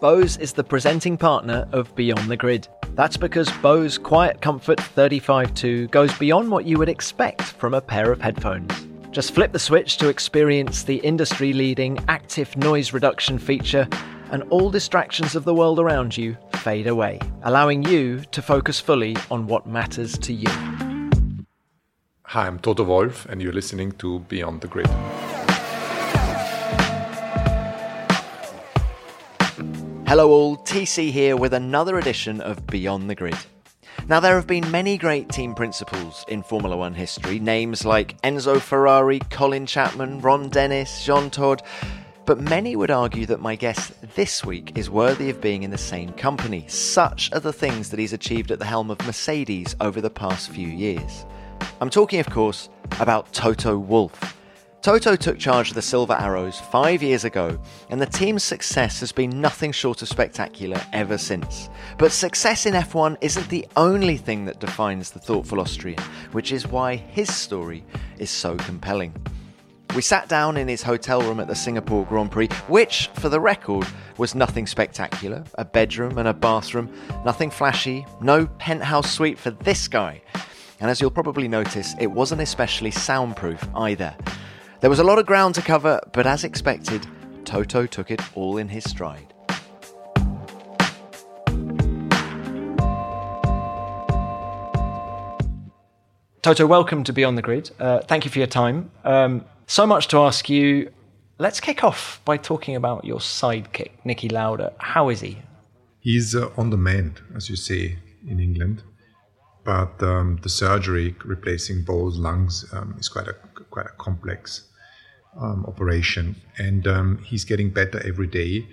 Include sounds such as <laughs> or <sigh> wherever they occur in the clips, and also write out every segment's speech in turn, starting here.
Bose is the presenting partner of Beyond the Grid. That's because Bose Quiet Comfort 35.2 goes beyond what you would expect from a pair of headphones. Just flip the switch to experience the industry leading active noise reduction feature, and all distractions of the world around you fade away, allowing you to focus fully on what matters to you. Hi, I'm Toto Wolff, and you're listening to Beyond the Grid. Hello, all. TC here with another edition of Beyond the Grid. Now, there have been many great team principals in Formula One history, names like Enzo Ferrari, Colin Chapman, Ron Dennis, Jean Todt, but many would argue that my guest this week is worthy of being in the same company. Such are the things that he's achieved at the helm of Mercedes over the past few years. I'm talking, of course, about Toto Wolff. Toto took charge of the Silver Arrows five years ago, and the team's success has been nothing short of spectacular ever since. But success in F1 isn't the only thing that defines the thoughtful Austrian, which is why his story is so compelling. We sat down in his hotel room at the Singapore Grand Prix, which, for the record, was nothing spectacular a bedroom and a bathroom, nothing flashy, no penthouse suite for this guy. And as you'll probably notice, it wasn't especially soundproof either. There was a lot of ground to cover, but as expected, Toto took it all in his stride. Toto, welcome to Beyond the Grid. Uh, thank you for your time. Um, so much to ask you. Let's kick off by talking about your sidekick, Niki Lauda. How is he? He's uh, on the mend, as you say in England. But um, the surgery replacing both lungs um, is quite a quite a complex um, operation, and um, he's getting better every day.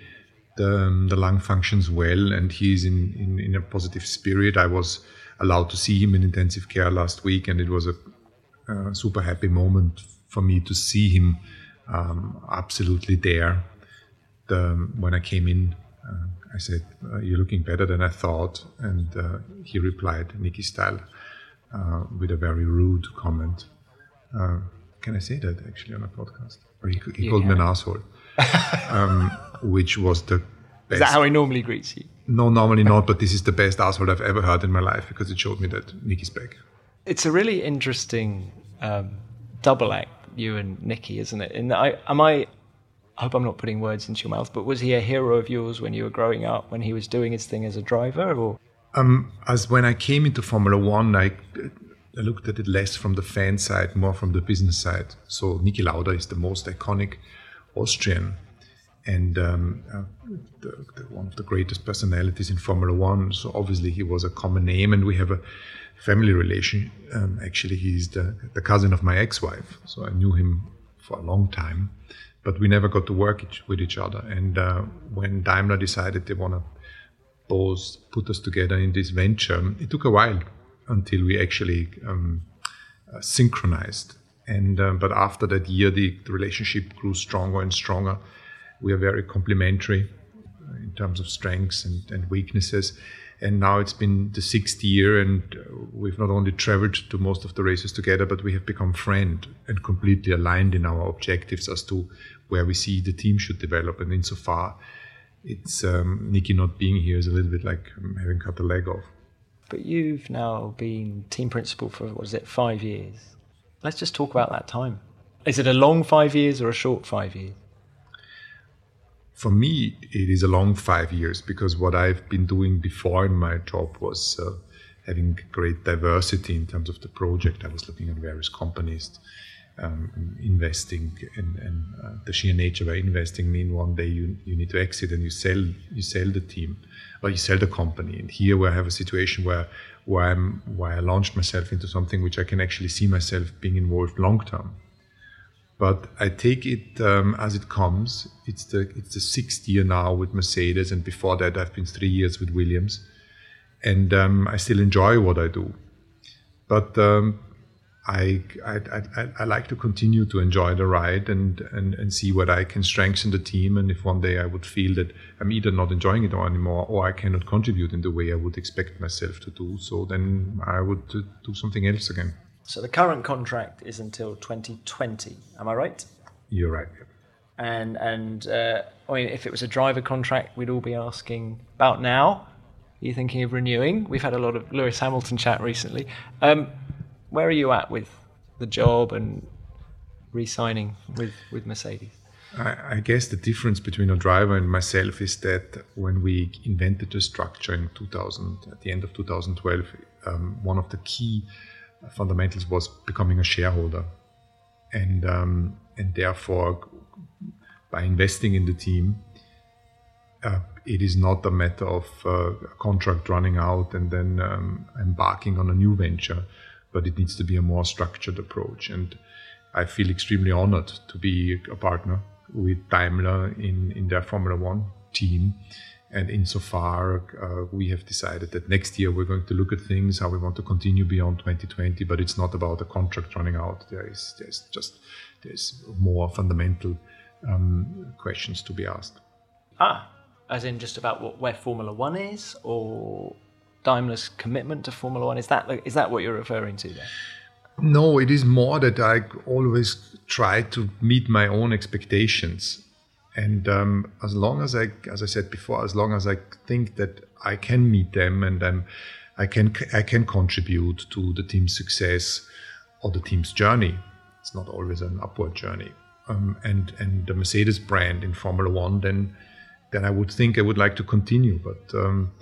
The, um, the lung functions well, and he's in, in, in, a positive spirit. I was allowed to see him in intensive care last week, and it was a, super happy moment for me to see him um, absolutely there. The, when I came in, uh, I said, uh, "You're looking better than I thought," and uh, he replied, "Niki style," uh, with a very rude comment. Can I say that actually on a podcast? Or he, he called me an asshole, um, which was the best. <laughs> Is that how he normally greets you? No, normally not, but this is the best asshole I've ever heard in my life because it showed me that Niki's back. It's a really interesting um, double act, you and Niki, isn't it? And I, am I, I hope I'm not putting words into your mouth, but was he a hero of yours when you were growing up, when he was doing his thing as a driver, or? Um, as when I came into Formula One, I I looked at it less from the fan side, more from the business side. So Niki Lauda is the most iconic Austrian and um, uh, the, the, one of the greatest personalities in Formula One. So obviously he was a common name, and we have a family relation. Um, actually, he's the, the cousin of my ex-wife, so I knew him for a long time, but we never got to work each, with each other. And uh, when Daimler decided they want to both put us together in this venture, it took a while until we actually um, uh, synchronized. And um, but after that year, the, the, relationship grew stronger and stronger. We are very complementary uh, in terms of strengths and, and weaknesses. And now it's been the sixth year, and uh, we've not only traveled to most of the races together, but we have become friend and completely aligned in our objectives as to where we see the team should develop. And insofar, it's um, Niki not being here is a little bit like um, having cut a leg off. But you've now been team principal for, what is it, five years? Let's just talk about that time. Is it a long five years or a short five years? For me, it is a long five years because what I've been doing before in my job was uh, having great diversity in terms of the project. I was looking at various companies, um, investing, and, and uh, the sheer nature of investing mean one day you, you need to exit and you sell you sell the team or you sell the company. And here we have a situation where where, I'm, where I launched myself into something which I can actually see myself being involved long term. But I take it um, as it comes. It's the it's the sixth year now with Mercedes, and before that I've been three years with Williams, and um, I still enjoy what I do. But um, I, I, I, I, like to continue to enjoy the ride and, and, and see what I can strengthen the team. And if one day I would feel that I'm either not enjoying it anymore or I cannot contribute in the way I would expect myself to do, so then I would do something else again. So the current contract is until 2020. Am I right? You're right. and and uh, I mean, if it was a driver contract, we'd all be asking about now. Are you thinking of renewing? We've had a lot of Lewis Hamilton chat recently. Um, where are you at with the job and re-signing with with Mercedes? I, I guess the difference between a driver and myself is that when we invented the structure in 2000, at the end of 2012, um, one of the key fundamentals was becoming a shareholder, and um, and therefore by investing in the team, uh, it is not a matter of uh, a contract running out and then um, embarking on a new venture, but it needs to be a more structured approach. And I feel extremely honored to be a partner with Daimler in, in their Formula One team. And insofar, uh, we have decided that next year we're going to look at things, how we want to continue beyond 2020, but it's not about a contract running out. There is, there's just, there's more fundamental um, questions to be asked. Ah, as in just about what, where Formula One is, or Daimler's commitment to Formula One? Is that is that what you're referring to there? No, it is more that I always try to meet my own expectations, and um, as long as I, as I said before, as long as I think that I can meet them and I'm, I can I can contribute to the team's success or the team's journey. It's not always an upward journey um, and and the Mercedes brand in Formula One, then then I would think I would like to continue. But um,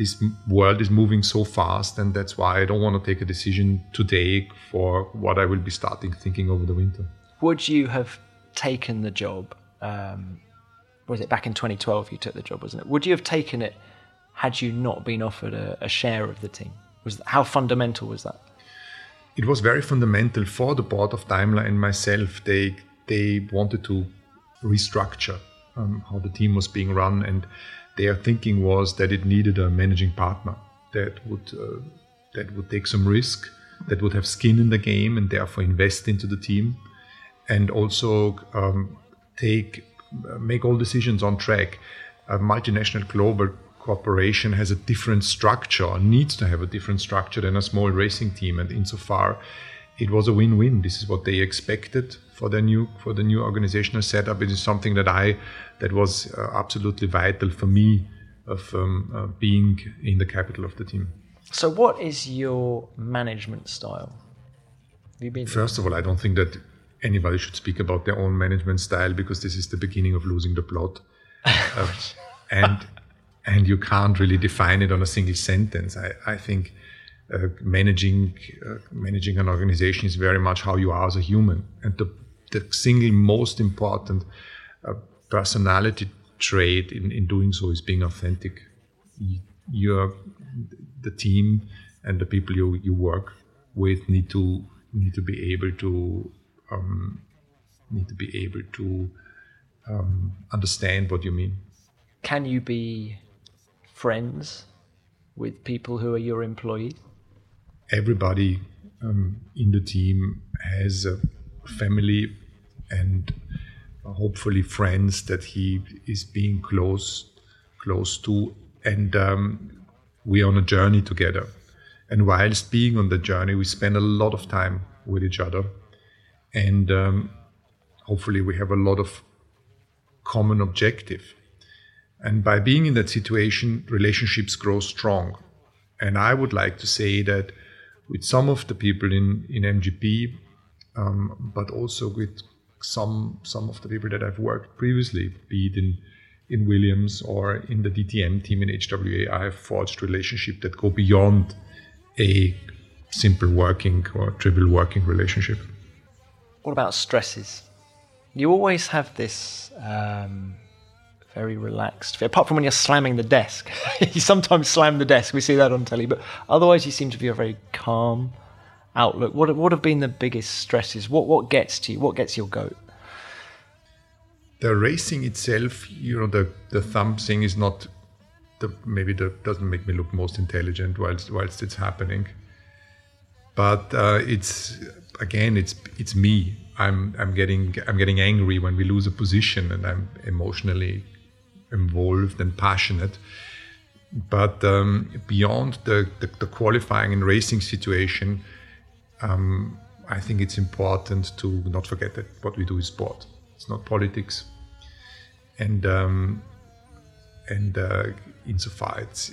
this world is moving so fast, and that's why I don't want to take a decision today for what I will be starting thinking over the winter. Would you have taken the job? Um, was it back in 2012 you took the job, wasn't it? Would you have taken it had you not been offered a, a share of the team? Was how fundamental was that? It was very fundamental for the board of Daimler and myself. They they wanted to restructure um, how the team was being run, and their thinking was that it needed a managing partner that would uh, that would take some risk, that would have skin in the game, and therefore invest into the team, and also um, take uh, make all decisions on track. A multinational global corporation has a different structure, needs to have a different structure than a small racing team, and insofar it was a win-win. This is what they expected for the new for the new organizational setup. It is something that I that was uh, absolutely vital for me of um, uh, being in the capital of the team. So, what is your management style? First of all, I don't think that anybody should speak about their own management style because this is the beginning of losing the plot, <laughs> uh, and and you can't really define it on a single sentence. I, I think uh, managing uh, managing an organization is very much how you are as a human, and the the single most important uh, personality trait in, in doing so is being authentic. You're the team and the people you, you work with need to need to be able to um, need to be able to um, understand what you mean. Can you be friends with people who are your employees? Everybody um, in the team has a family and hopefully friends that he is being close close to. And um, we're on a journey together. And whilst being on the journey we spend a lot of time with each other. And um, hopefully we have a lot of common objective. And by being in that situation relationships grow strong. And i would like to say that with some of the people in in MGP, um, but also with some some of the people that I've worked previously, be it in in Williams or in the DTM team in HWA, I have forged relationships that go beyond a simple working or trivial working relationship. What about stresses? You always have this um, very relaxed. Apart from when you're slamming the desk, <laughs> you sometimes slam the desk. We see that on telly, but otherwise you seem to be a very calm outlook. What what have been the biggest stresses? What what gets to you? What gets your goat? The racing itself, you know, the the thumb thing is not the maybe that doesn't make me look most intelligent whilst whilst it's happening. But uh, it's again, it's it's me. I'm I'm getting I'm getting angry when we lose a position, and I'm emotionally involved and passionate. But um, beyond the, the, the, qualifying and racing situation, um, I think it's important to not forget that what we do is sport. It's not politics. And um, and uh, insofar it's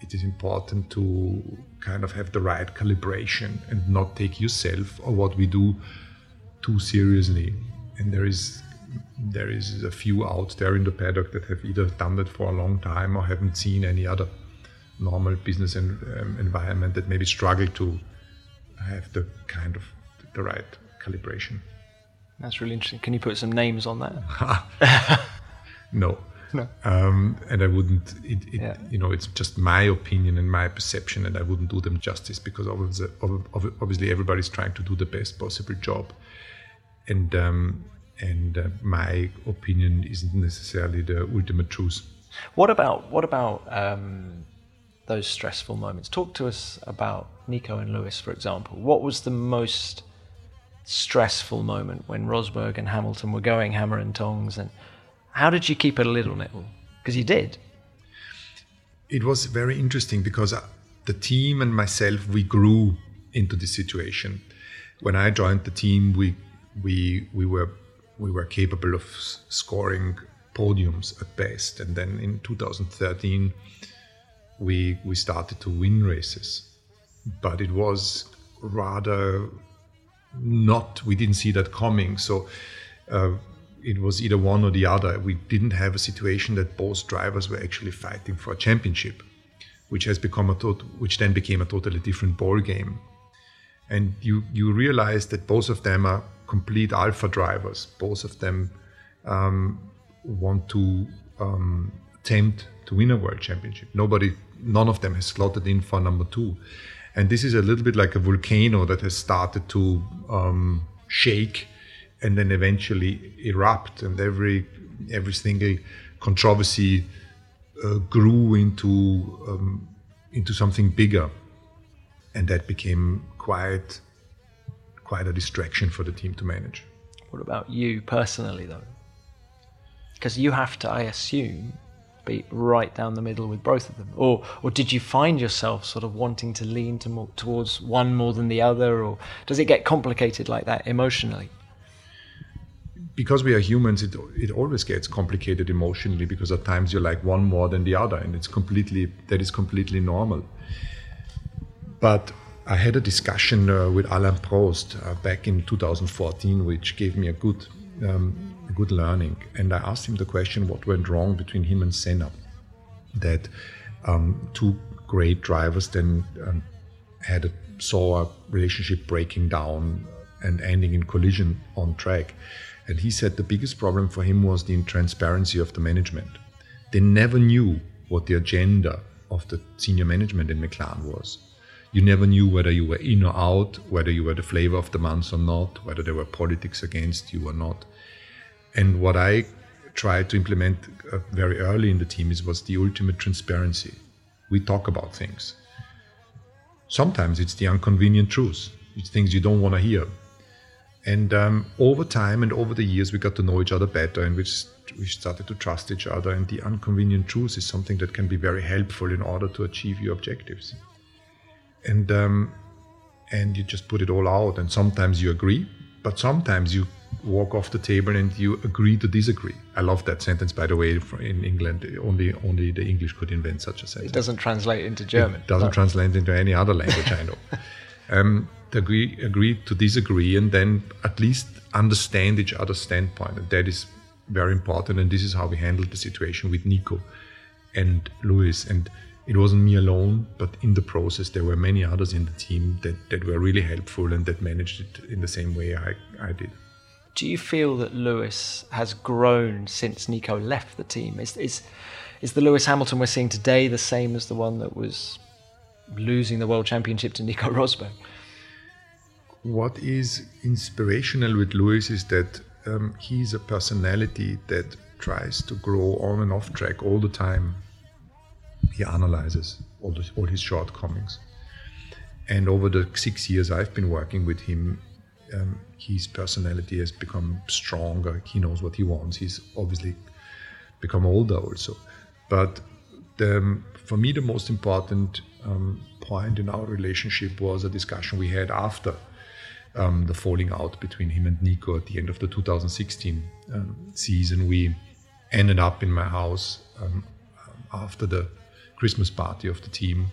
it is important to kind of have the right calibration and not take yourself or what we do too seriously. And there is there is a few out there in the paddock that have either done that for a long time or haven't seen any other normal business um, environment that maybe struggle to have the kind of the right calibration. That's really interesting. Can you put some names on that? <laughs> no. No. Um, and I wouldn't, it, it, Yeah. you know, it's just my opinion and my perception, and I wouldn't do them justice because obviously, obviously everybody's trying to do the best possible job. And, um, and uh, my opinion isn't necessarily the ultimate truth. What about what about um, those stressful moments? Talk to us about Nico and Lewis, for example. What was the most stressful moment when Rosberg and Hamilton were going hammer and tongs, and how did you keep it a little nibble? Because you did. it was very interesting because uh, the team and myself we grew into this situation. When I joined the team, we we we were we were capable of scoring podiums at best, and then in 2013 we we started to win races, but it was rather not we didn't see that coming. So uh, it was either one or the other. We didn't have a situation that both drivers were actually fighting for a championship which has become a tot- which then became a totally different ball game and you you realize that both of them are complete alpha drivers. Both of them um, want to um, attempt to win a world championship. Nobody none of them has slotted in for number two. And this is a little bit like a volcano that has started to um, shake and then eventually erupt. And every every single controversy uh, grew into um, into something bigger. And that became quite quite a distraction for the team to manage What about you personally, though? Because you have to, I assume, be right down the middle with both of them, or or did you find yourself sort of wanting to lean to more, towards one more than the other, or does it get complicated like that emotionally? because we are humans, it, it always gets complicated emotionally because at times you like one more than the other, and it's completely that is completely normal. But I had a discussion uh, with Alain Prost uh, back in 2014, which gave me a good um, good learning, and I asked him the question: What went wrong between him and Senna? That um, two great drivers then um, had a, saw a relationship breaking down and ending in collision on track. And he said the biggest problem for him was the intransparency of the management. They never knew what the agenda of the senior management in McLaren was. You never knew whether you were in or out, whether you were the flavor of the month or not, whether there were politics against you or not. And what I tried to implement uh, very early in the team is was the ultimate transparency. We talk about things. Sometimes it's the inconvenient truth. It's things you don't want to hear. And um, over time and over the years, we got to know each other better, and we we started to trust each other. And the inconvenient truth is something that can be very helpful in order to achieve your objectives. And um, and you just put it all out. And sometimes you agree, but sometimes you walk off the table and you agree to disagree. I love that sentence, by the way. In England, only only the English could invent such a sentence It doesn't translate into German. it doesn't No. translate into any other language I know. <laughs> Um, to agree, agree to disagree, and then at least understand each other's standpoint, and that is very important. And this is how we handled the situation with Nico and Lewis. And it wasn't me alone, but in the process, there were many others in the team that, that were really helpful and that managed it in the same way I, I did. Do you feel that Lewis has grown since Nico left the team? Is is is the Lewis Hamilton we're seeing today the same as the one that was losing the world championship to Nico <laughs> Rosberg? What is inspirational with Lewis is that um, he's a personality that tries to grow on and off track all the time. He analyzes all, all his shortcomings. And over the six years I've been working with him, um, his personality has become stronger. He knows what he wants. He's obviously become older also. But the, for me, the most important um, point in our relationship was a discussion we had after um, the falling out between him and Nico at the end of the 2016 um, season. We ended up in my house um, after the Christmas party of the team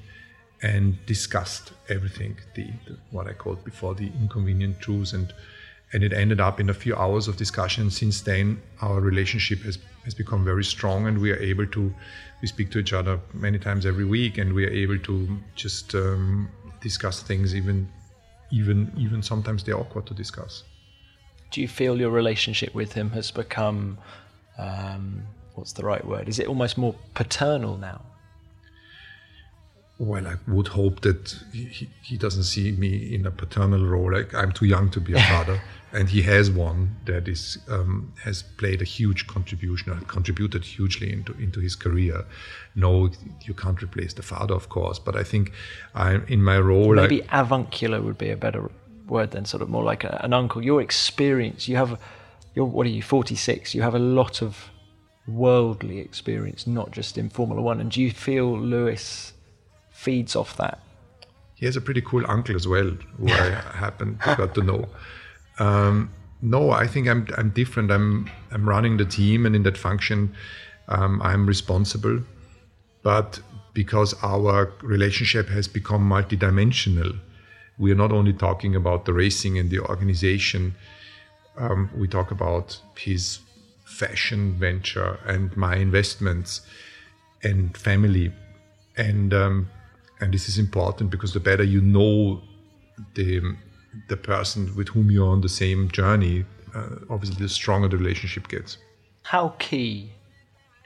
and discussed everything, the, the what I called before the inconvenient truths, and and it ended up in a few hours of discussion. Since then, our relationship has has become very strong, and we are able to we speak to each other many times every week, and we are able to just um, discuss things even even even sometimes they're awkward to discuss. Do you feel your relationship with him has become um, what's the right word? Is it almost more paternal now? Well, I would hope that he, he doesn't see me in a paternal role. Like I'm too young to be a father, <laughs> and he has one that is um, has played a huge contribution, or contributed hugely into into his career. No, you can't replace the father, of course, but I think I'm in my role. Maybe I, avuncular would be a better word than sort of more like a, an uncle. Your experience, you have, you're what are you, 46? You have a lot of worldly experience, not just in Formula One. And do you feel Lewis feeds off that? He has a pretty cool uncle as well, who I <laughs> happen got to know. Um, no, I think I'm I'm different. I'm I'm running the team, and in that function, um, I'm responsible. But because our relationship has become multidimensional, we are not only talking about the racing and the organization. Um, we talk about his fashion venture and my investments and family, and um, and this is important because the better you know the the person with whom you're on the same journey, uh, obviously the stronger the relationship gets. How key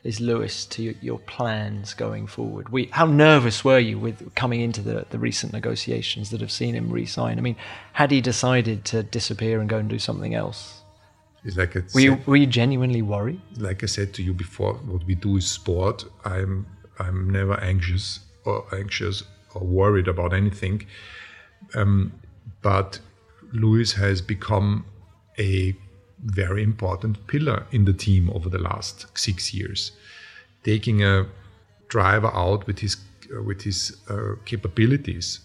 is Lewis to your plans going forward? We, how nervous were you with coming into the, the recent negotiations that have seen him resign? I mean, had he decided to disappear and go and do something else? It's like were, you, were you genuinely worried? Like I said to you before, what we do is sport. I'm I'm never anxious or anxious or worried about anything. Um, but Lewis has become a very important pillar in the team over the last six years, taking a driver out with his uh, with his uh, capabilities,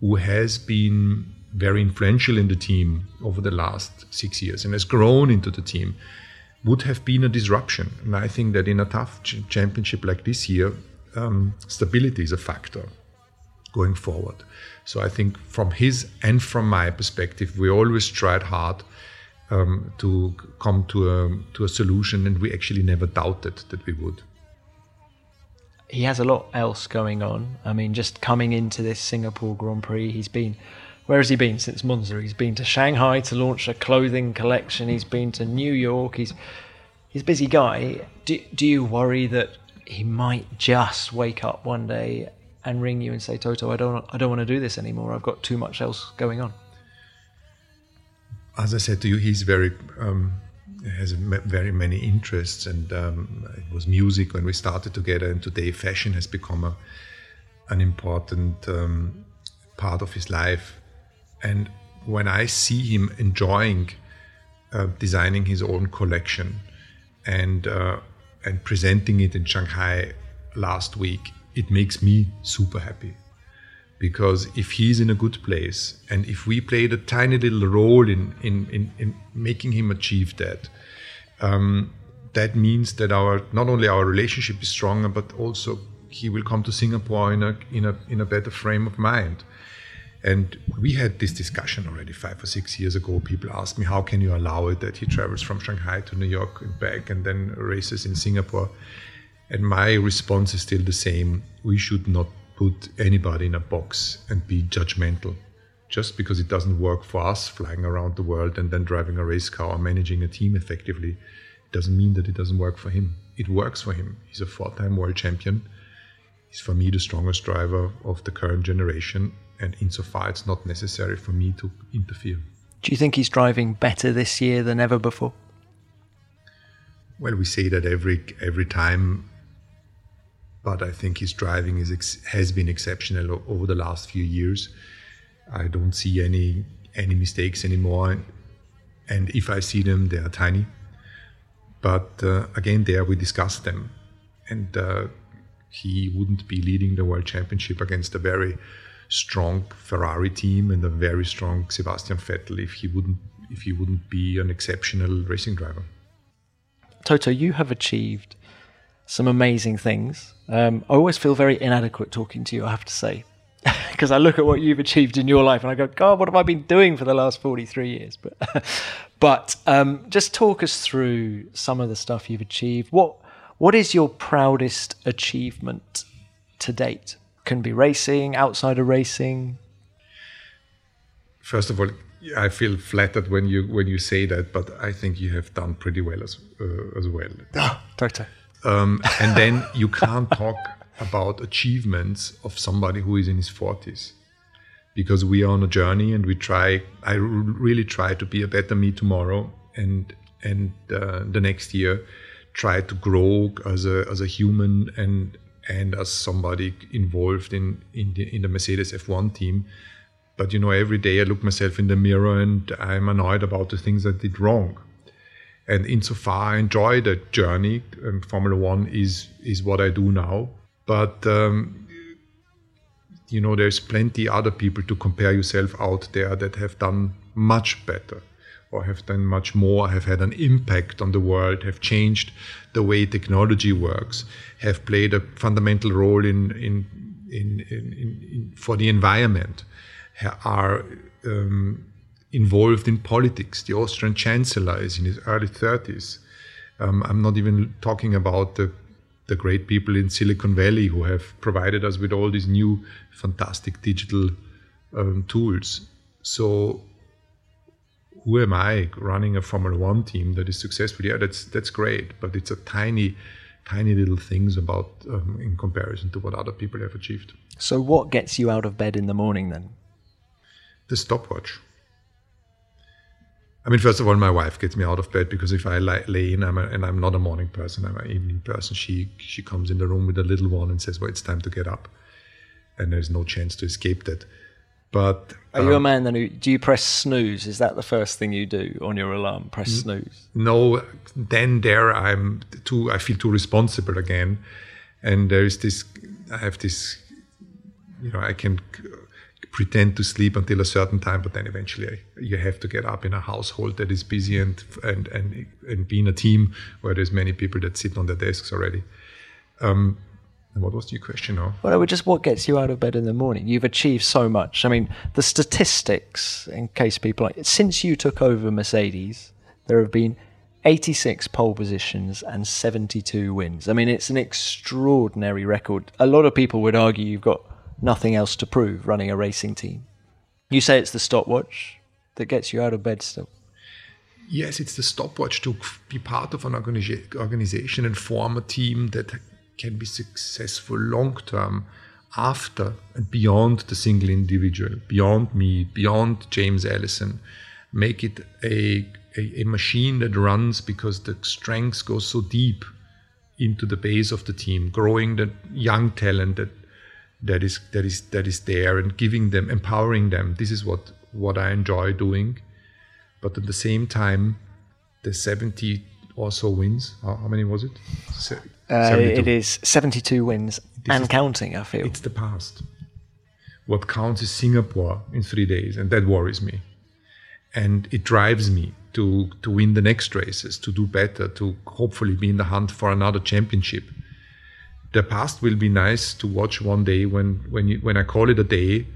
who has been very influential in the team over the last six years and has grown into the team, would have been a disruption. And I think that in a tough ch- championship like this year, um, stability is a factor going forward. So I think from his and from my perspective, we always tried hard um, to come to a to a solution, and we actually never doubted that we would. He has a lot else going on. I mean, just coming into this Singapore Grand Prix, he's been. Where has he been since Monza? He's been to Shanghai to launch a clothing collection. He's been to New York. He's he's a busy guy. Do, do you worry that he might just wake up one day and ring you and say, Toto, I don't, I don't want to do this anymore. I've got too much else going on. As I said to you, he's very um, has very many interests, and um, it was music when we started together, and today fashion has become a, an important um, part of his life. And when I see him enjoying uh, designing his own collection and uh, and presenting it in Shanghai last week, it makes me super happy. Because if he's in a good place and if we played a tiny little role in, in, in, in making him achieve that, um, that means that our not only our relationship is stronger, but also he will come to Singapore in a, in a, in a better frame of mind. And we had this discussion already five or six years ago. People asked me, how can you allow it that he travels from Shanghai to New York and back and then races in Singapore? And my response is still the same. We should not put anybody in a box and be judgmental. Just because it doesn't work for us flying around the world and then driving a race car or managing a team effectively, doesn't mean that it doesn't work for him. It works for him. He's a four time world champion. He's for me the strongest driver of the current generation. And insofar, it's not necessary for me to interfere. Do you think he's driving better this year than ever before? Well, we say that every every time but I think his driving is has been exceptional over the last few years. I don't see any any mistakes anymore, and if I see them, they are tiny. But uh, again, there we discuss them, and uh, he wouldn't be leading the world championship against a very strong Ferrari team and a very strong Sebastian Vettel if he wouldn't if he wouldn't be an exceptional racing driver. Toto, you have achieved some amazing things. Um, I always feel very inadequate talking to you, I have to say, <laughs> because I look at what you've achieved in your life and I go, God, what have I been doing for the last 43 years? <laughs> But, but um, just talk us through some of the stuff you've achieved. What, what is your proudest achievement to date? Can be racing, outside of racing. First of all, I feel flattered when you when you say that, but I think you have done pretty well as uh, as well. Oh, Toto. Um, and then you can't talk about achievements of somebody who is in his forties, because we are on a journey and we try. I really try to be a better me tomorrow, and and uh, the next year, try to grow as a as a human and and as somebody involved in in the in the Mercedes F1 team but you know, every day I look myself in the mirror and I'm annoyed about the things I did wrong. And insofar I enjoy that journey, um, Formula One is is what I do now. But um, you know, there's plenty other people to compare yourself out there that have done much better or have done much more, have had an impact on the world, have changed the way technology works, have played a fundamental role in in in, in, for the environment are um, involved in politics. The Austrian chancellor is in his early 30s. Um, I'm not even talking about the, the great people in Silicon Valley who have provided us with all these new fantastic digital um, tools. So, who am I running a Formula One team that is successful? Yeah, that's that's great, but it's a tiny, tiny little things about um, in comparison to what other people have achieved. So, what gets you out of bed in the morning then? the stopwatch. I mean, first of all, my wife gets me out of bed because if I lay in I'm a, and I'm not a morning person, I'm an evening person, she she comes in the room with a little one and says, "Well, it's time to get up," and there's no chance to escape that. But are um, you a um, man then who do you press snooze? Is that the first thing you do on your alarm? Press snooze? No, then there I'm too. I feel too responsible again, and there is this. I have this. You know, I can pretend to sleep until a certain time, but then eventually you have to get up in a household that is busy and and and, and be in a team where there's many people that sit on their desks already. Um, what was your question now? Well, just what gets you out of bed in the morning? You've achieved so much. I mean, the statistics, in case people like, since you took over Mercedes, there have been 86 pole positions and 72 wins. I mean, it's an extraordinary record. A lot of people would argue you've got nothing else to prove running a racing team. You say it's the stopwatch that gets you out of bed still. Yes, it's the stopwatch to be part of an organization and form a team that can be successful long term after and beyond the single individual, beyond me, beyond James Allison. Make it a, a, a machine that runs because the strengths go so deep into the base of the team, growing the young talent that that is that is that is there and giving them empowering them. This is what what i enjoy doing. But at the same time the 70 or so wins how, how many was it uh, it is 72 wins this and counting i feel. It's the past. What counts is singapore in three days and that worries me. And it drives me to to win the next races to do better to hopefully be in the hunt for another championship. The past will be nice to watch one day when when you, when I call it a day,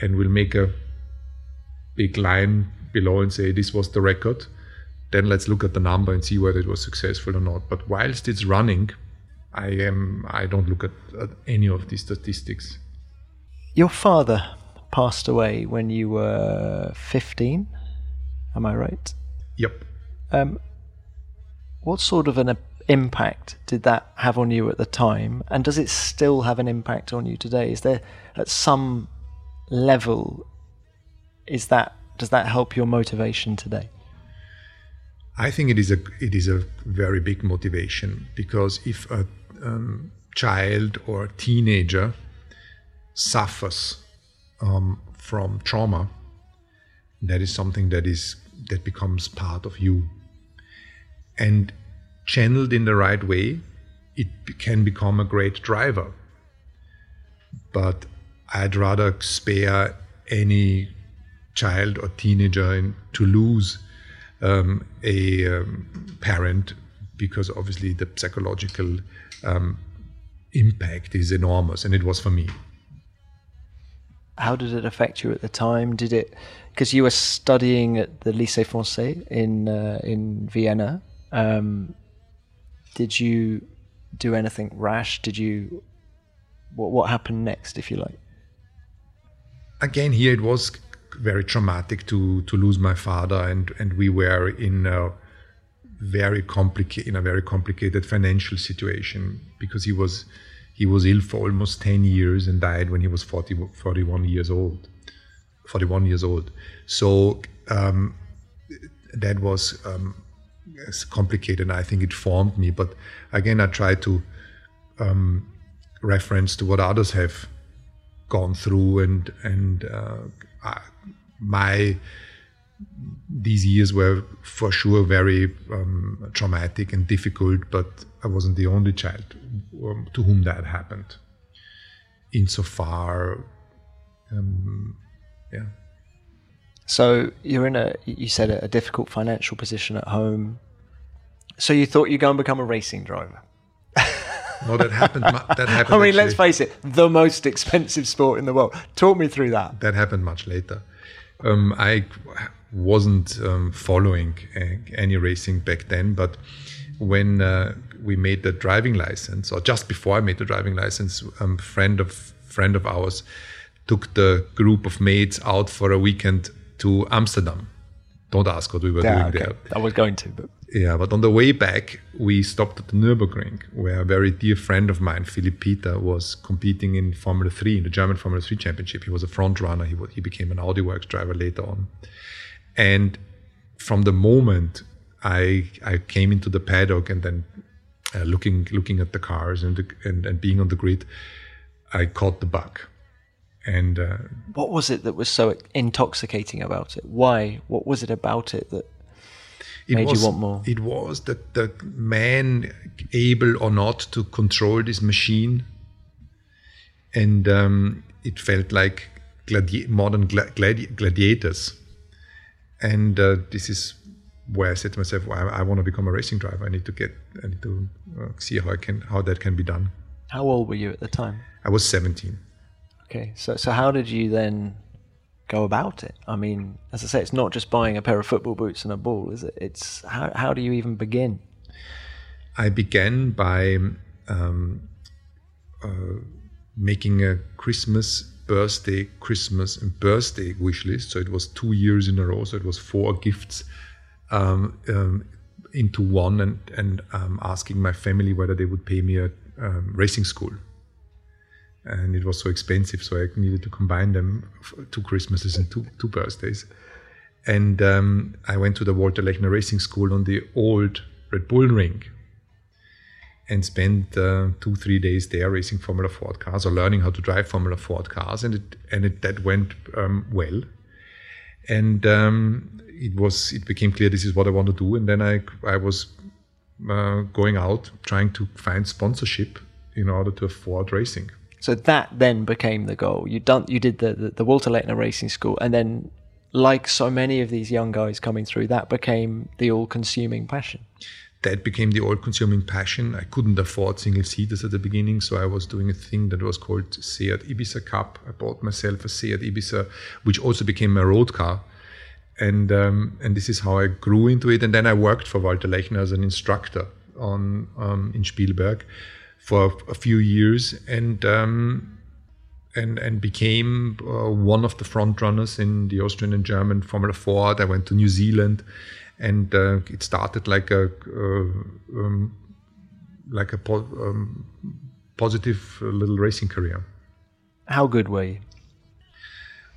and we'll make a big line below and say this was the record. Then let's look at the number and see whether it was successful or not. But whilst it's running, I am I don't look at, at any of these statistics. Your father passed away when you were 15. Am I right? Yep. Um, what sort of an impact did that have on you at the time? And does it still have an impact on you today? Is there at some level is that does that help your motivation today? I think it is a it is a very big motivation because if a um, child or a teenager suffers um, from trauma, that is something that is that becomes part of you, and channeled in the right way, it can become a great driver. But I'd rather spare any child or teenager in, to lose um, a um, parent because obviously the psychological um, impact is enormous, and it was for me. How did it affect you at the time? Did it because you were studying at the Lycée Français in uh, in Vienna? Um, did you do anything rash? Did you what what happened next, if you like? Again, here it was very traumatic to to lose my father, and and we were in a very complicated in a very complicated financial situation because he was he was ill for almost 10 years and died when he was 40, 41 years old 41 years old. So um, that was um, complicated and i think it formed me but again i try to um, reference to what others have gone through and and uh, my these years were for sure very um, traumatic and difficult, but I wasn't the only child um, to whom that happened. Insofar, um, yeah. So you're in a, you said a difficult financial position at home. So you thought you'd go and become a racing driver? no, that happened. That <laughs> happened. I mean, actually. let's face it, the most expensive sport in the world. Talk me through that. That happened much later. Um, I wasn't um, following uh, any racing back then, but when uh, we made the driving license, or just before I made the driving license, a um, friend of friend of ours took the group of mates out for a weekend to Amsterdam. Don't ask what we were yeah, doing okay. there. I was going to, but yeah. But on the way back, we stopped at the Nürburgring, where a very dear friend of mine, Philipp Peter, was competing in Formula Three, in the German Formula Three Championship. He was a front runner. He he became an Audi Works driver later on. And from the moment I I came into the paddock and then uh, looking looking at the cars and, the, and and being on the grid, I caught the bug. And uh, what was it that was so intoxicating about it? Why? What was it about it that it made was, you want more? It was that the man able or not to control this machine, and um, it felt like gladi- modern gladi- gladiators and uh, this is where I said to myself, well, I, I, want to become a racing driver. I need to get, I need to uh, see how I can, how that can be done. How old were you at the time? I was 17. Okay, so so how did you then go about it? I mean, as I say, it's not just buying a pair of football boots and a ball, is it? It's how how do you even begin? I began by um, uh, making a Christmas birthday, Christmas, and birthday wish list. So it was two years in a row. So it was four gifts um, um, into one, and and um, asking my family whether they would pay me a um, racing school. And it was so expensive, so I needed to combine them two Christmases and two two birthdays. And um, I went to the Walter Lechner Racing School on the old Red Bull ring, and spent uh, two three days there racing Formula Ford cars or learning how to drive Formula Ford cars, and it and it that went um, well, and um, it was it became clear this is what I want to do, and then I I was uh, going out trying to find sponsorship in order to afford racing. So that then became the goal. You done you did the, the, the Walter Lechner Racing School, and then like so many of these young guys coming through, that became the all-consuming passion that became the all-consuming passion. I couldn't afford single seaters at the beginning, so I was doing a thing that was called Seat Ibiza Cup. I bought myself a Seat Ibiza, which also became a road car, and um, and this is how I grew into it. And then I worked for Walter Lechner as an instructor on um, in Spielberg for a few years, and. Um, and, and became uh, one of the front runners in the Austrian and German Formula Ford. I went to New Zealand and uh, it started like a uh, um, like a po- um, positive little racing career. How good were you?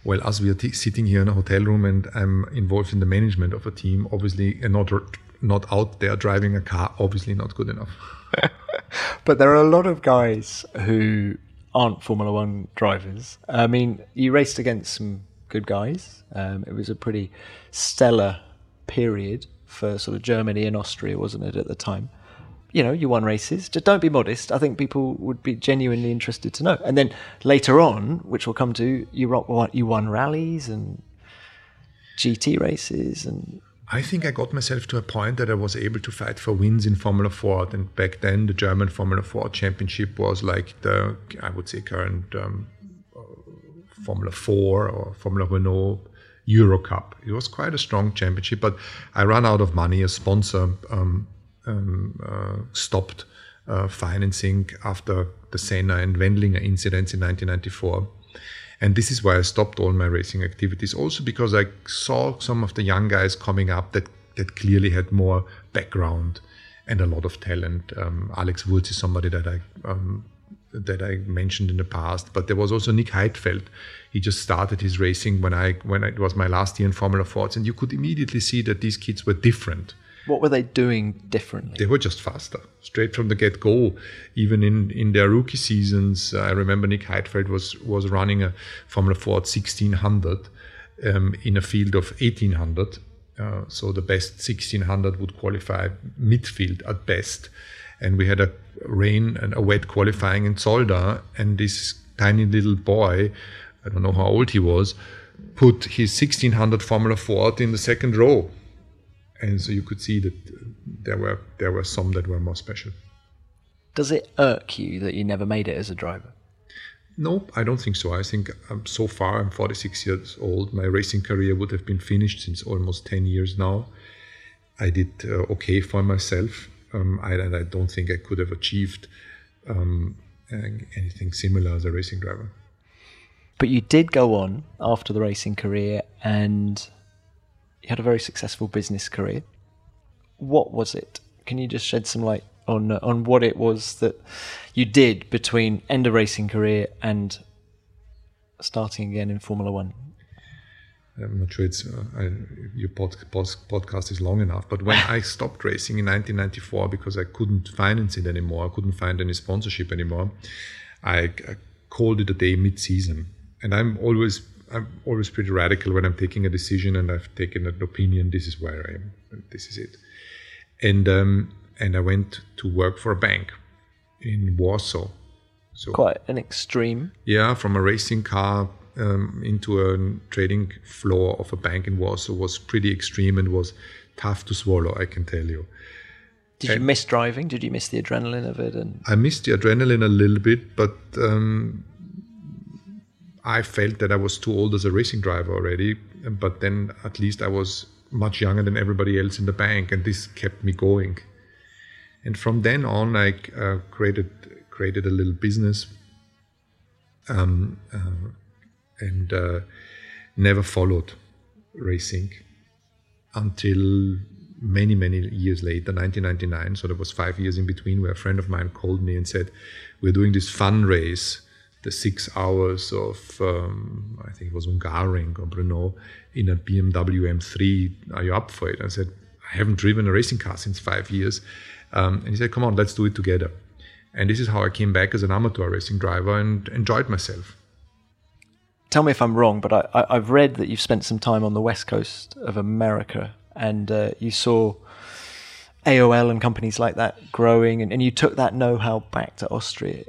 Well, as we are t- sitting here in a hotel room and I'm involved in the management of a team, obviously, and not not out there driving a car, obviously not good enough. <laughs> but there are a lot of guys who aren't Formula One drivers. I mean, you raced against some good guys. Um, it was a pretty stellar period for sort of Germany and Austria, wasn't it, at the time? you know, you won races. Just don't be modest. I think people would be genuinely interested to know. And then later on, which we'll come to, you won, you won rallies and GT races and I think I got myself to a point that I was able to fight for wins in Formula Ford. And back then, the German Formula Ford Championship was like the, I would say, current um, Formula 4 or Formula Renault Euro Cup. It was quite a strong championship, but I ran out of money. A sponsor um, um, uh, stopped uh, financing after the Senna and Wendlinger incidents in 1994. And this is why I stopped all my racing activities. Also because I saw some of the young guys coming up that, that clearly had more background and a lot of talent. Um, Alex Wurz is somebody that I um, that I mentioned in the past, but there was also Nick Heidfeld. He just started his racing when I when it was my last year in Formula Fords, and you could immediately see that these kids were different. What were they doing differently? They were just faster, straight from the get go. Even in, in their rookie seasons, I remember Nick Heidfeld was was running a Formula Ford 1600 um, in a field of 1800. Uh, so the best 1600 would qualify midfield at best. And we had a rain and a wet qualifying in Zolder, and this tiny little boy, I don't know how old he was, put his 1600 Formula Ford in the second row and so you could see that there were there were some that were more special. Does it irk you that you never made it as a driver? No, I don't think so. I think um, so far I'm 46 years old. My racing career would have been finished since almost 10 years now. I did uh, okay for myself, um, I, and I don't think I could have achieved um, anything similar as a racing driver. But you did go on after the racing career and you had a very successful business career. What was it? Can you just shed some light on uh, on what it was that you did between end of racing career and starting again in Formula One? I'm not sure it's uh, I, your pod, pod, podcast is long enough, but when I <laughs> stopped racing in 1994 because I couldn't finance it anymore, I couldn't find any sponsorship anymore, I, I called it a day mid-season, and I'm always I'm always pretty radical when I'm taking a decision and I've taken an opinion. This is where I am. And this is it. And um, and I went to work for a bank in Warsaw. So quite an extreme. Yeah, from a racing car um, into a trading floor of a bank in Warsaw was pretty extreme and was tough to swallow. I can tell you. Did and you miss driving? Did you miss the adrenaline of it? And I missed the adrenaline a little bit, but um, I felt that I was too old as a racing driver already, but then at least I was much younger than everybody else in the bank, and this kept me going. And from then on, I uh, created created a little business, um, uh, and uh, never followed racing until many many years later 1999 so there was five years in between where a friend of mine called me and said we're doing this fun race the six hours of, um, I think it was Hungaroring or Brno in a BMW M3. Are you up for it? I said, I haven't driven a racing car since five years. Um, and he said, come on, let's do it together. And this is how I came back as an amateur racing driver and enjoyed myself. Tell me if I'm wrong, but I, have read that you've spent some time on the west coast of America and uh, you saw AOL and companies like that growing, and, and you took that know how back to Austria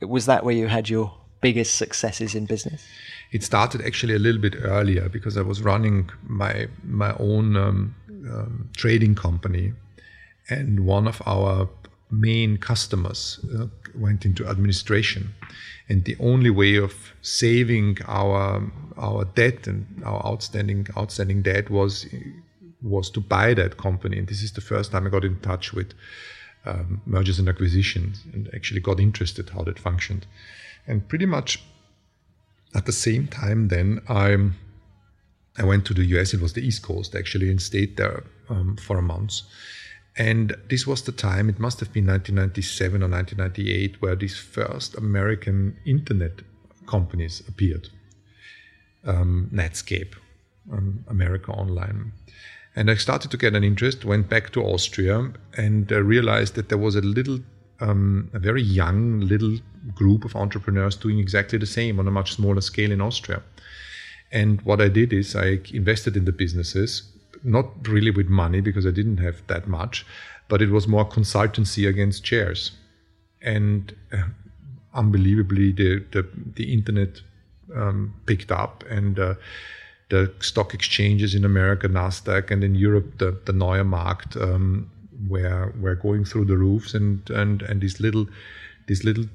was that where you had your biggest successes in business? It started actually a little bit earlier because I was running my my own um, um, trading company, and one of our main customers uh, went into administration, and the only way of saving our our debt and our outstanding outstanding debt was was to buy that company. And this is the first time I got in touch with um, mergers and acquisitions and actually got interested how that functioned. And pretty much at the same time, then I I went to the US. It was the East Coast actually, and stayed there um, for a month. And this was the time. It must have been 1997 or 1998 where these first American internet companies appeared. Um, Netscape, um, America Online, and I started to get an interest, went back to Austria, and uh, realized that there was a little, um, a very young little group of entrepreneurs doing exactly the same on a much smaller scale in Austria. And what I did is I invested in the businesses, not really with money because I didn't have that much, but it was more consultancy against shares. And uh, unbelievably, the, the, the internet um, picked up and uh, the stock exchanges in America, Nasdaq, and in Europe, the, the Neue Markt, um, were were going through the roofs, and and and these little these little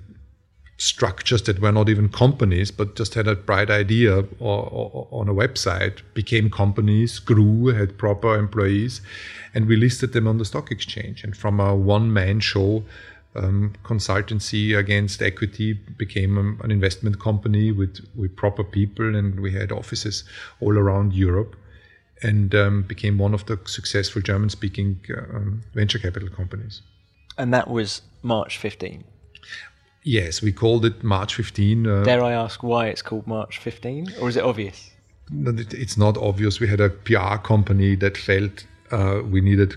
structures that were not even companies, but just had a bright idea or, or, on a website, became companies, grew, had proper employees, and we listed them on the stock exchange. And from a one-man show um, consultancy against equity became um, an investment company with, with proper people, and we had offices all around Europe, and um, became one of the successful German-speaking um, venture capital companies. And that was March 15. Yes, we called it March 15. Uh, Dare I ask why it's called March 15, or is it obvious? It's not obvious. We had a PR company that felt uh, we needed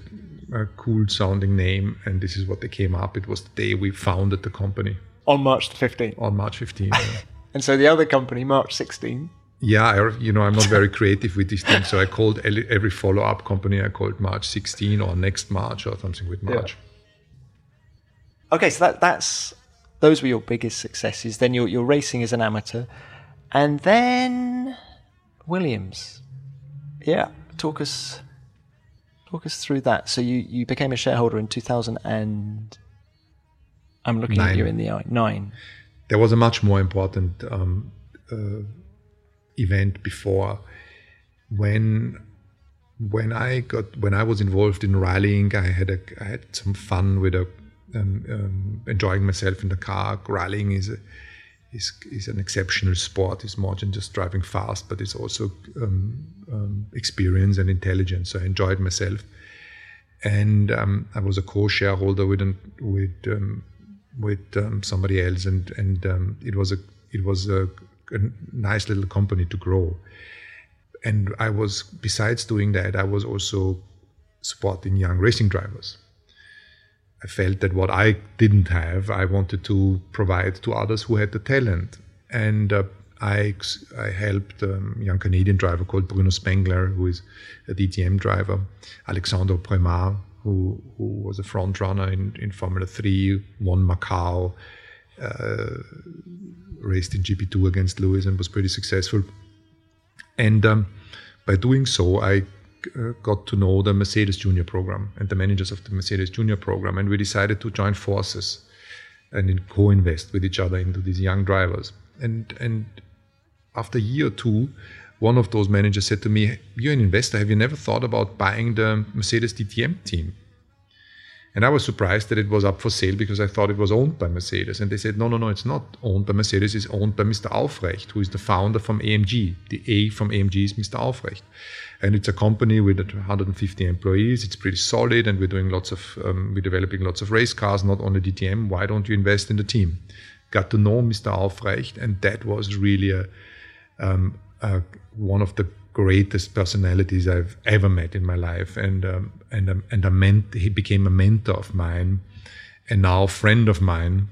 a cool sounding name, and this is what they came up. It was the day we founded the company. On March the 15th? On March 15th. Yeah. <laughs> and so the other company, March 16. Yeah, I, you know, I'm not very creative with these things. So I called every follow up company, I called March 16 or next March or something with March. Yeah. Okay, so that, that's those were your biggest successes. Then you're, you're racing as an amateur. And then Williams. Yeah, talk us Talk us through that. So you, you became a shareholder in 2000 and I'm looking nine. at you in the eye. Nine. There was a much more important um, uh, event before when when I got when I was involved in rallying. I had a I had some fun with a um, um, enjoying myself in the car. Rallying is a is, is an exceptional sport. It's more than just driving fast, but it's also um, um, experience and intelligence. So I enjoyed myself, and um, I was a co-shareholder with an, with um, with um, somebody else, and and um, it was a it was a, a nice little company to grow. And I was besides doing that, I was also supporting young racing drivers. I felt that what I didn't have, I wanted to provide to others who had the talent. And uh, I, I helped a um, young Canadian driver called Bruno Spengler, who is a DTM driver, Alexandre Premat, who, who was a front runner in, in Formula 3, won Macau, uh, raced in GP2 against Lewis and was pretty successful. And um, by doing so, I uh, got to know the Mercedes Junior program and the managers of the Mercedes Junior program, and we decided to join forces and co-invest with each other into these young drivers. And and after a year or two, one of those managers said to me, "You're an investor. Have you never thought about buying the Mercedes DTM team?" And I was surprised that it was up for sale because I thought it was owned by Mercedes. And they said, no, no, no, it's not owned by Mercedes. It's owned by Mr. Aufrecht, who is the founder from AMG. The A from AMG is Mr. Aufrecht. And it's a company with 150 employees. It's pretty solid, and we're doing lots of, um, we're developing lots of race cars, not only DTM. Why don't you invest in the team? Got to know Mr. Aufrecht, and that was really a, um, one of the greatest personalities I've ever met in my life, and um, and um, and a ment- he became a mentor of mine, and now a friend of mine,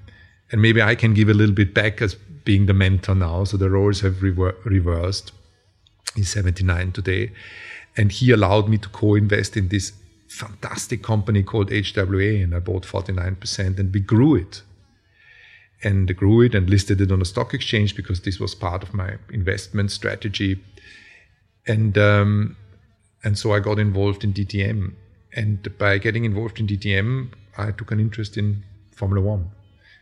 and maybe I can give a little bit back as being the mentor now. So the roles have rever- reversed. He's 79 today, and he allowed me to co-invest in this fantastic company called HWA, and I bought 49%, and we grew it and grew it and listed it on the stock exchange because this was part of my investment strategy and um, and so I got involved in DTM. And by getting involved in DTM, I took an interest in Formula One,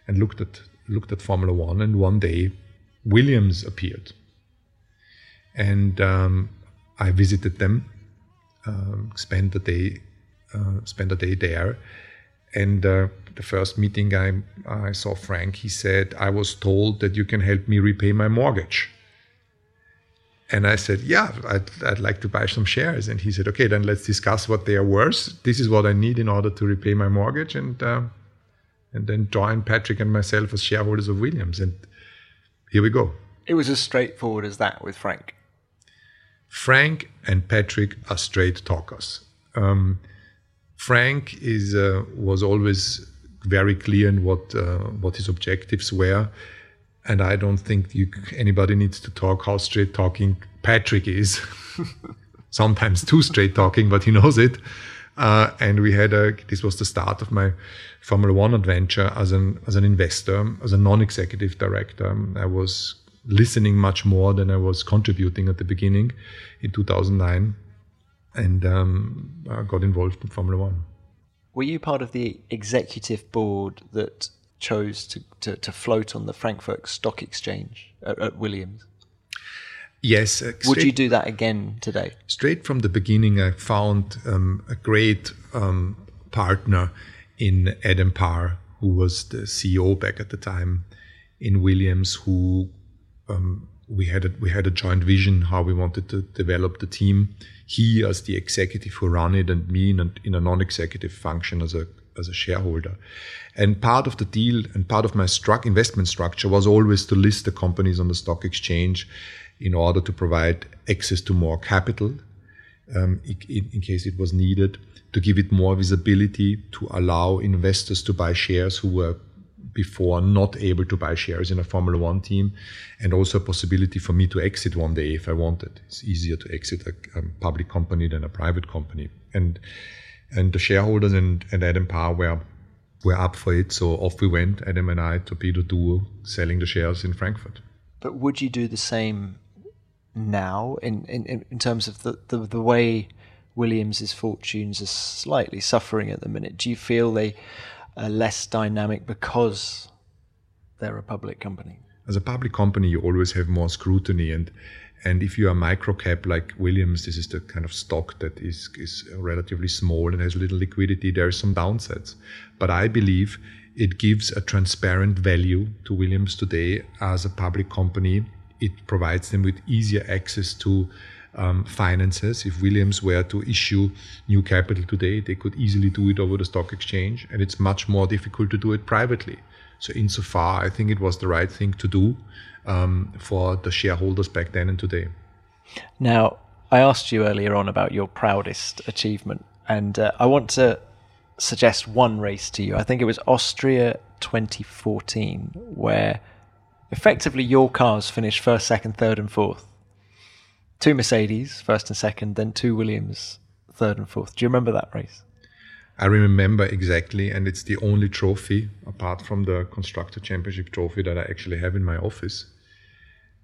and looked at looked at Formula One. And one day, Williams appeared, and um, I visited them, um, spent the day, uh, spent a day there, and. Uh, the first meeting I, I saw Frank, he said, I was told that you can help me repay my mortgage. And I said, yeah, I'd, I'd like to buy some shares. And he said, okay, then let's discuss what they are worth. This is what I need in order to repay my mortgage. And, uh, and then join Patrick and myself as shareholders of Williams. And here we go. It was as straightforward as that with Frank. Frank and Patrick are straight talkers. Um, Frank is uh, was always very clear in what uh, what his objectives were and I don't think you, anybody needs to talk how straight talking Patrick is. <laughs> sometimes too straight talking, but he knows it. Uh, and we had a, this was the start of my Formula One adventure as an, as an investor, as a non-executive director. I was listening much more than I was contributing at the beginning in 2009 and um, got involved in Formula One. Were you part of the executive board that chose to, to, to float on the Frankfurt Stock Exchange at, at Williams? Yes. Uh, Would you do that again today? Straight from the beginning, I found um, a great um, partner in Adam Parr, who was the CEO back at the time in Williams, who um, we had a, we had a joint vision how we wanted to develop the team. He as the executive who ran it, and me in a, in a non-executive function as a as a shareholder. And part of the deal and part of my struck investment structure was always to list the companies on the stock exchange in order to provide access to more capital um, in, in, case it was needed, to give it more visibility, to allow investors to buy shares who were before not able to buy shares in a Formula One team, and also a possibility for me to exit one day if I wanted. It's easier to exit a, a public company than a private company. And and the shareholders and, and Adam Parr were were up for it. So off we went, Adam and I, Torpedo Duo, selling the shares in Frankfurt. But would you do the same now in, in, in terms of the, the, the way Williams's fortunes are slightly suffering at the minute? Do you feel they are less dynamic because they're a public company? As a public company, you always have more scrutiny and and if you are micro cap like Williams, this is the kind of stock that is, is relatively small and has little liquidity, there are some downsides. But I believe it gives a transparent value to Williams today as a public company it provides them with easier access to um, finances. If Williams were to issue new capital today, they could easily do it over the stock exchange, and it's much more difficult to do it privately. So, insofar, I think it was the right thing to do um, for the shareholders back then and today. Now, I asked you earlier on about your proudest achievement, and uh, I want to suggest one race to you. I think it was Austria 2014, where effectively your cars finished first, second, third, and fourth. Two Mercedes, first and second, then two Williams, third and fourth. Do you remember that race? I remember exactly, and it's the only trophy, apart from the Constructor Championship trophy, that I actually have in my office.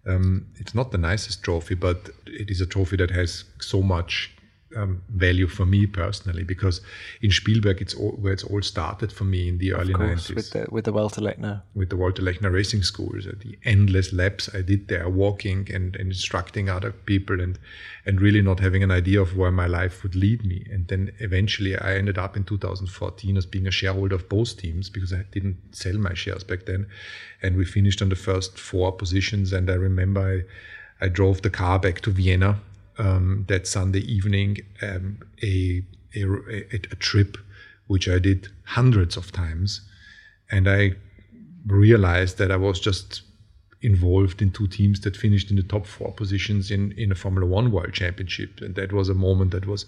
Um, it's not the nicest trophy, but it is a trophy that has so much um, value for me personally because in Spielberg it's all, where it's all started for me in the early 90s with the with the Walter Lechner. With the Walter Lechner racing schools the endless laps I did there walking and, and instructing other people and and really not having an idea of where my life would lead me. And then eventually I ended up in 2014 as being a shareholder of both teams because I didn't sell my shares back then. And we finished on the first four positions. And I remember I, I drove the car back to Vienna um, that Sunday evening um, a, a, a, trip which I did hundreds of times, and I realized that I was just involved in two teams that finished in the top four positions in, in a Formula One World Championship. And that was a moment that was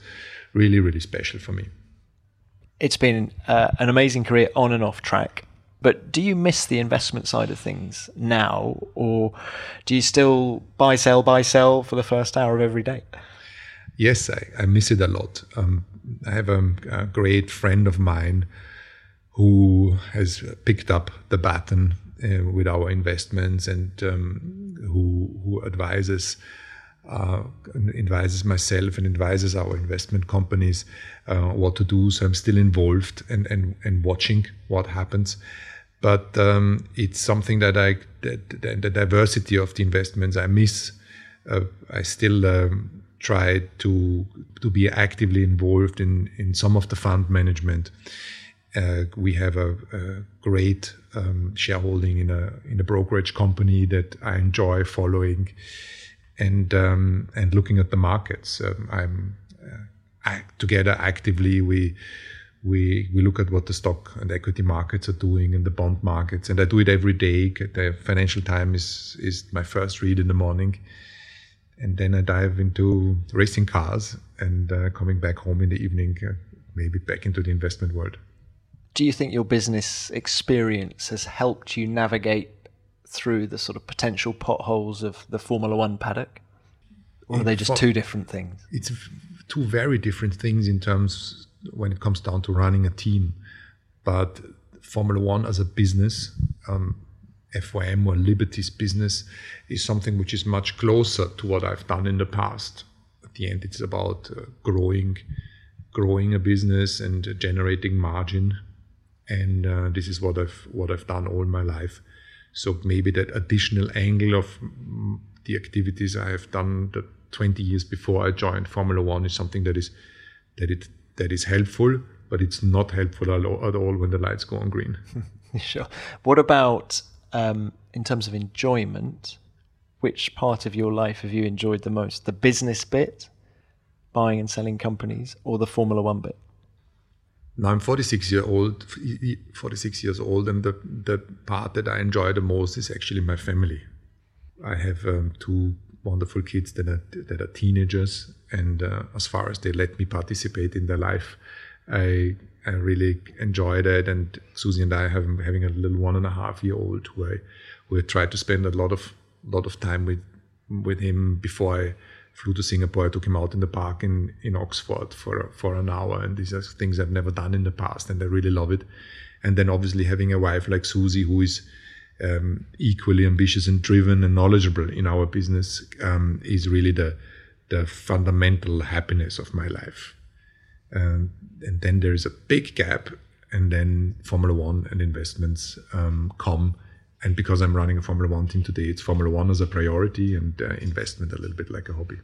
really, really special for me. It's been uh, an amazing career on and off track. But do you miss the investment side of things now, or do you still buy, sell, buy, sell for the first hour of every day? Yes, I, I miss it a lot. Um, I have a, a, great friend of mine who has picked up the baton uh, with our investments and um, who, who advises. Uh, advises myself and advises our investment companies uh, what to do. So I'm still involved and, and, and watching what happens but um, it's something that I that, the diversity of the investments I miss. Uh, I still um, try to to be actively involved in in some of the fund management. Uh, we have a, a great um, shareholding in a in a brokerage company that I enjoy following, and um, and looking at the markets. Um, I'm uh, together actively we we we look at what the stock and equity markets are doing and the bond markets and i do it every day. The financial time is is my first read in the morning. And then i dive into racing cars and uh, coming back home in the evening uh, maybe back into the investment world. Do you think your business experience has helped you navigate through the sort of potential potholes of the formula 1 paddock? Or are they just two different things? It's two very different things in terms when it comes down to running a team. But Formula One as a business, um, FOM or Liberty's business, is something which is much closer to what I've done in the past. At the end, it's about uh, growing, growing a business and uh, generating margin, and uh, this is what I've what I've done all my life. So maybe that additional angle of mm, the activities I have done the 20 years before I joined Formula One is something that is that it that is helpful, but it's not helpful at all when the lights go on green. <laughs> <laughs> sure. What about um, in terms of enjoyment? Which part of your life have you enjoyed the most? The business bit, buying and selling companies, or the Formula One bit? Now I'm 46 year old, 46 years old, and the the part that I enjoy the most is actually my family. I have um, two wonderful kids that are that are teenagers, and uh, as far as they let me participate in their life, I I really enjoy that. And Susie and I have having a little one and a half year old who I who I tried to spend a lot of lot of time with with him before I flew to Singapore. I took him out in the park in in Oxford for for an hour, and these are things I've never done in the past, and I really love it. And then obviously having a wife like Susie who is um, equally ambitious and driven and knowledgeable in our business um, is really the the fundamental happiness of my life. Um, and then there is a big gap, and then Formula One and investments um, come. And because I'm running a Formula One team today, it's Formula One as a priority and uh, investment a little bit like a hobby.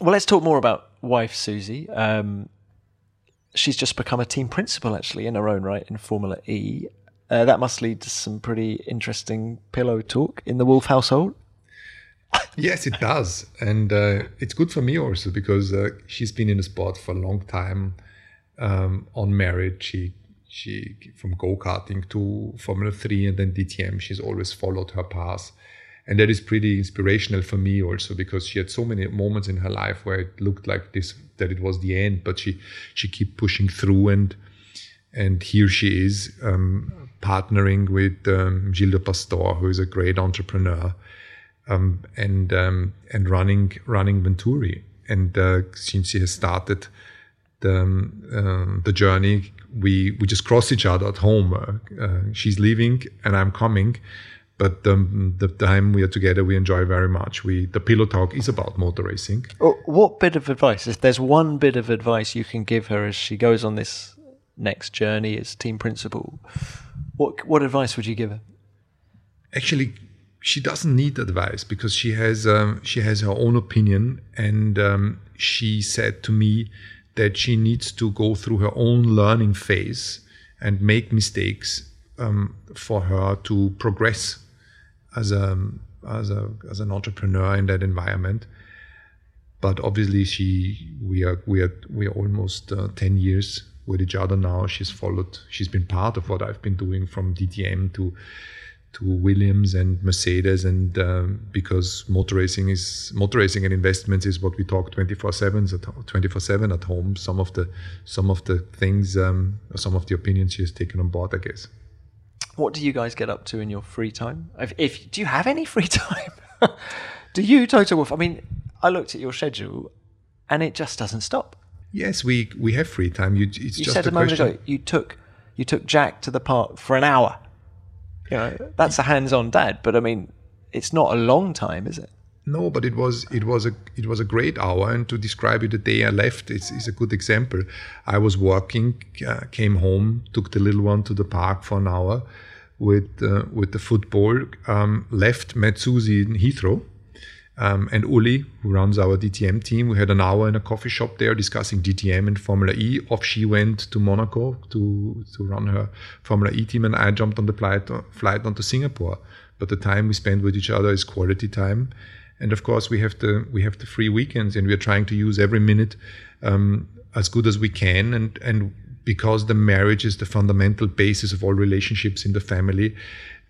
Well, let's talk more about wife Susie. Um, she's just become a team principal, actually, in her own right in Formula E. Uh, that must lead to some pretty interesting pillow talk in the Wolff household. yes, it does, and uh, it's good for me also because uh, she's been in the sport for a long time. Um, on marriage. she she from go karting to Formula Three and then DTM. She's always followed her path, and that is pretty inspirational for me also because she had so many moments in her life where it looked like this that it was the end, but she she kept pushing through and and here she is um, partnering with um, Gildo Pastor, who is a great entrepreneur, um, and um, and running running Venturi. And uh, since she has started the um, the journey, we we just cross each other at home. Uh, uh, she's leaving and I'm coming, but the time we are together, we enjoy very much. We the pillow talk is about motor racing. Oh, what bit of advice? If there's one bit of advice you can give her as she goes on this next journey as team principal, what what advice would you give her? Actually, she doesn't need advice because she has um, she has her own opinion, and um, she said to me that she needs to go through her own learning phase and make mistakes um, for her to progress as a as a as an entrepreneur in that environment. But obviously, she we are we are we are almost uh, ten years with each other now. She's followed, she's been part of what I've been doing from DTM to to Williams and Mercedes, and um, because motor racing is motor racing and investments is what we talk 24 seven at 24 seven at home. Some of the some of the things, um, some of the opinions she has taken on board, I guess. What do you guys get up to in your free time? If, if do you have any <laughs> free time? do you, Toto Wolff? I mean, I looked at your schedule, and it just doesn't stop. Yes, we we have free time. You, it's you just said a, a moment question. ago you took you took Jack to the park for an hour. You know that's a hands-on dad, but I mean, it's not a long time, is it? No, but it was it was a it was a great hour, and to describe it, the day I left is, is a good example. I was working, uh, came home, took the little one to the park for an hour with uh, with the football, um, left, met Susie in Heathrow, um, and Uli, who runs our DTM team, we had an hour in a coffee shop there discussing DTM and Formula E. Off she went to Monaco to, to run her Formula E team, and I jumped on the flight, flight onto Singapore. But the time we spend with each other is quality time. And of course, we have the we have the free weekends, and we are trying to use every minute um, as good as we can. And and because the marriage is the fundamental basis of all relationships in the family,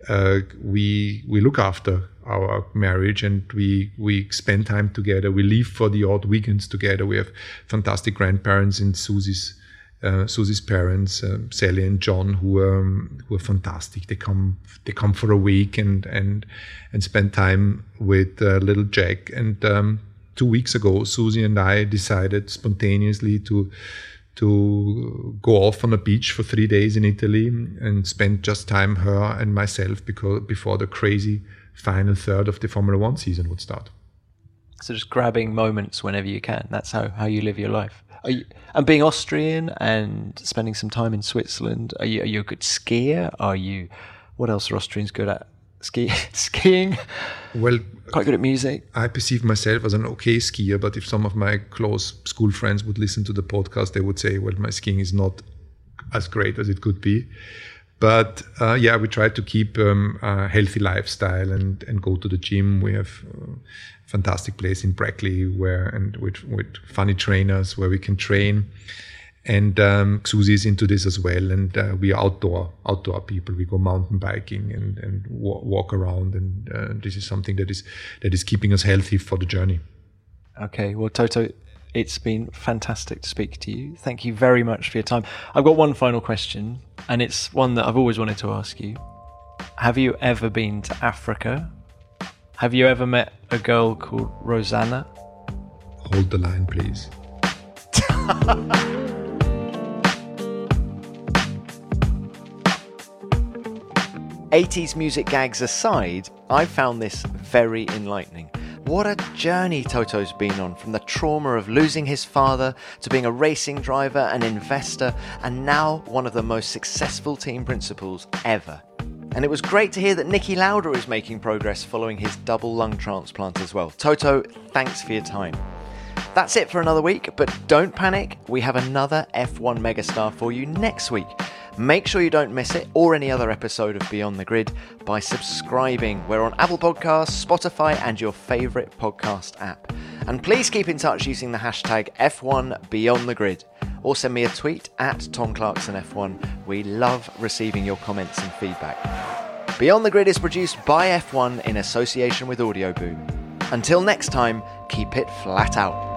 uh, we we look after our marriage and we we spend time together. We leave for the odd weekends together. We have fantastic grandparents in Susie's uh, Susie's parents, um, Sally and John, who are um, who are fantastic. They come they come for a week and and and spend time with uh, little Jack and um, two weeks ago, Susie and I decided spontaneously to to go off on a beach for three days in Italy and spend just time her and myself because before the crazy final third of the Formula One season would start. So just grabbing moments whenever you can. That's how, how you live your life. You, and being Austrian and spending some time in Switzerland, are you, are you a good skier? Are you, what else are Austrians good at? Ski, <laughs> skiing? Well, quite good at music. I perceive myself as an okay skier, but if some of my close school friends would listen to the podcast, they would say, well, my skiing is not as great as it could be. But uh, yeah, we try to keep um, a healthy lifestyle and, and go to the gym. We have a fantastic place in Brackley where and with, with funny trainers where we can train. And um, Susie is into this as well, and uh, we are outdoor outdoor people. We go mountain biking and and walk around, and uh, this is something that is that is keeping us healthy for the journey. Okay, well, Toto, it's been fantastic to speak to you. Thank you very much for your time. I've got one final question, and it's one that I've always wanted to ask you. Have you ever been to Africa? Have you ever met a girl called Rosanna? Hold the line, please. <laughs> 80s music gags aside, I found this very enlightening. What a journey Toto's been on from the trauma of losing his father to being a racing driver, an investor, and now one of the most successful team principals ever. And it was great to hear that Niki Lauda is making progress following his double lung transplant as well. Toto, thanks for your time. That's it for another week, but don't panic, we have another F1 megastar for you next week. Make sure you don't miss it or any other episode of Beyond the Grid by subscribing. We're on Apple Podcasts, Spotify, and your favourite podcast app. And please keep in touch using the hashtag F1 Beyond the Grid or send me a tweet at Tom Clarkson F1. We love receiving your comments and feedback. Beyond the Grid is produced by F1 in association with Audioboom. Until next time, keep it flat out.